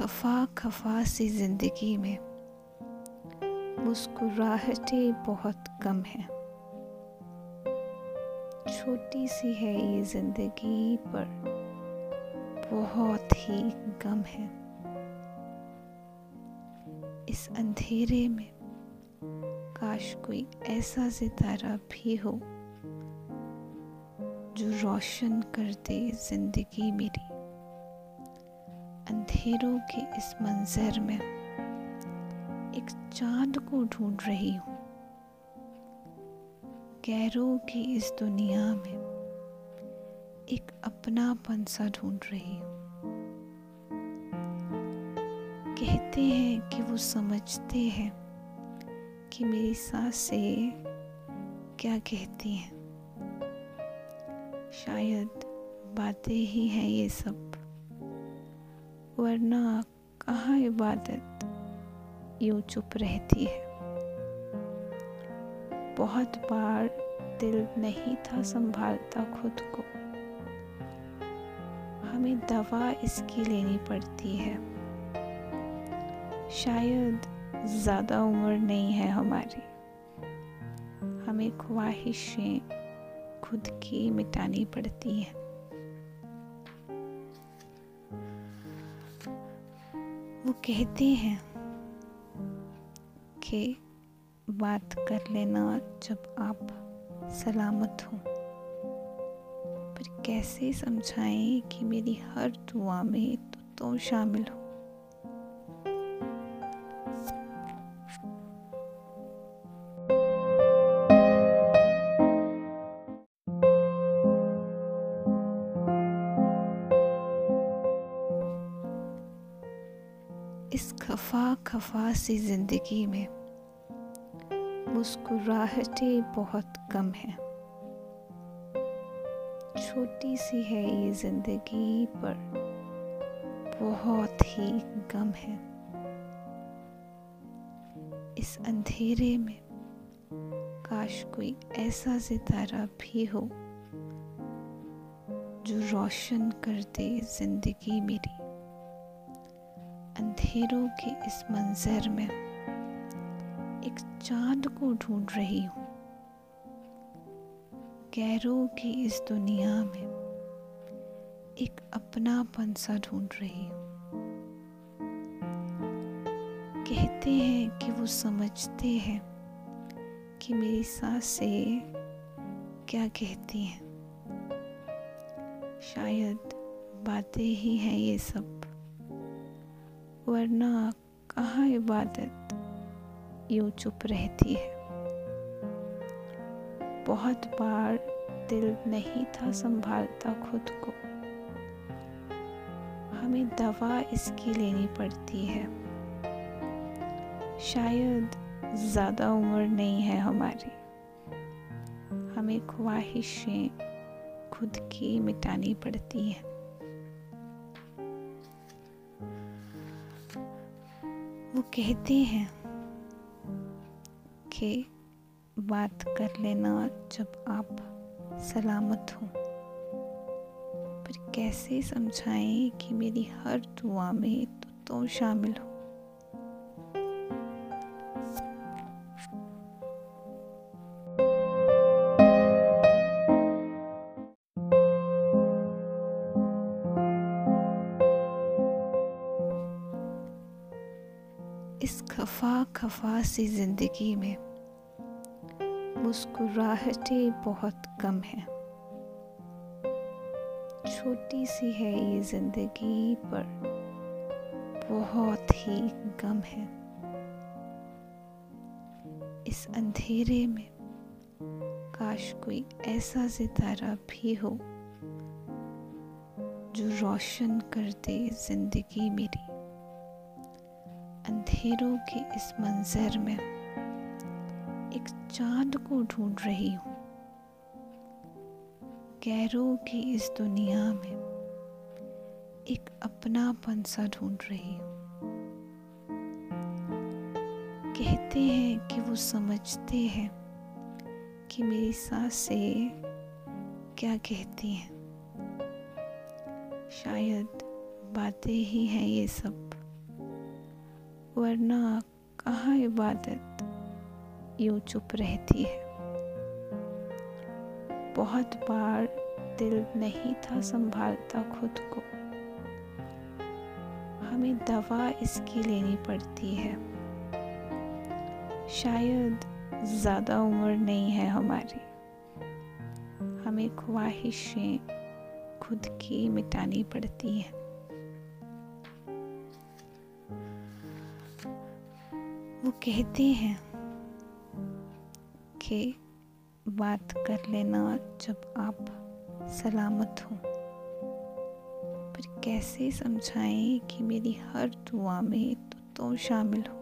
खफा खफा सी ज़िंदगी में मुस्कुराहटें बहुत कम हैं। छोटी सी है ये ज़िंदगी, पर बहुत ही गम है। इस अंधेरे में काश कोई ऐसा सितारा भी हो जो रोशन कर दे ज़िंदगी मेरी। अंधेरों के इस मंजर में एक चाँद को ढूंढ रही हूँ। गैरों की इस दुनिया में एक अपनापन सा ढूंढ रही हूँ। कहते हैं कि वो समझते हैं कि मेरी साँसें क्या कहती हैं। शायद बातें ही हैं ये सब। वरना कहाँ इबादत? यूँ चुप रहती है। बहुत बार दिल नहीं था संभालता खुद को। हमें दवा इसकी लेनी पड़ती है। शायद ज़्यादा उम्र नहीं है हमारी। हमें ख्वाहिशें खुद की मिटानी पड़ती हैं। वो कहते हैं कि बात कर लेना जब आप सलामत हो। पर कैसे समझाएँ कि मेरी हर दुआ में तो तुम शामिल हो? इस खफा खफा सी ज़िंदगी में मुस्कुराहटें बहुत कम हैं। छोटी सी है ये ज़िंदगी, पर बहुत ही गम है। इस अंधेरे में काश कोई ऐसा सितारा भी हो जो रोशन कर दे ज़िंदगी मेरी। अंधेरों के इस मंजर में एक चाँद को ढूंढ रही हूँ। गैरों की इस दुनिया में एक अपनापन सा ढूंढ रही हूँ। कहते हैं कि वो समझते हैं कि मेरी साँसें क्या कहती हैं। शायद बातें ही हैं ये सब। वरना कहाँ इबादत यूँ चुप रहती है? बहुत बार दिल नहीं था संभालता खुद को। हमें दवा इसकी लेनी पड़ती है। शायद ज़्यादा उम्र नहीं है हमारी। हमें ख्वाहिशें खुद की मिटानी पड़ती हैं। वो कहते हैं कि बात कर लेना जब आप सलामत हो। पर कैसे समझाएँ कि मेरी हर दुआ में तो तुम शामिल हो? खफा खफा सी ज़िंदगी में मुस्कुराहटें बहुत कम हैं। छोटी सी है ये ज़िंदगी, पर बहुत ही गम है। इस अंधेरे में काश कोई ऐसा सितारा भी हो जो रोशन कर दे ज़िंदगी मेरी। अंधेरों के इस मंजर में एक चाँद को ढूंढ रही हूँ। गैरों की इस दुनिया में एक अपनापन सा ढूंढ रही हूँ। कहते हैं कि वो समझते हैं कि मेरी साँसें क्या कहती हैं। शायद बातें ही हैं ये सब। वरना कहाँ इबादत? यूँ चुप रहती है। बहुत बार दिल नहीं था संभालता खुद को। हमें दवा इसकी लेनी पड़ती है। शायद ज़्यादा उम्र नहीं है हमारी। हमें ख्वाहिशें खुद की मिटानी पड़ती हैं। वो कहते हैं कि बात कर लेना जब आप सलामत हो। पर कैसे समझाएँ कि मेरी हर दुआ में तो तुम तो शामिल हो?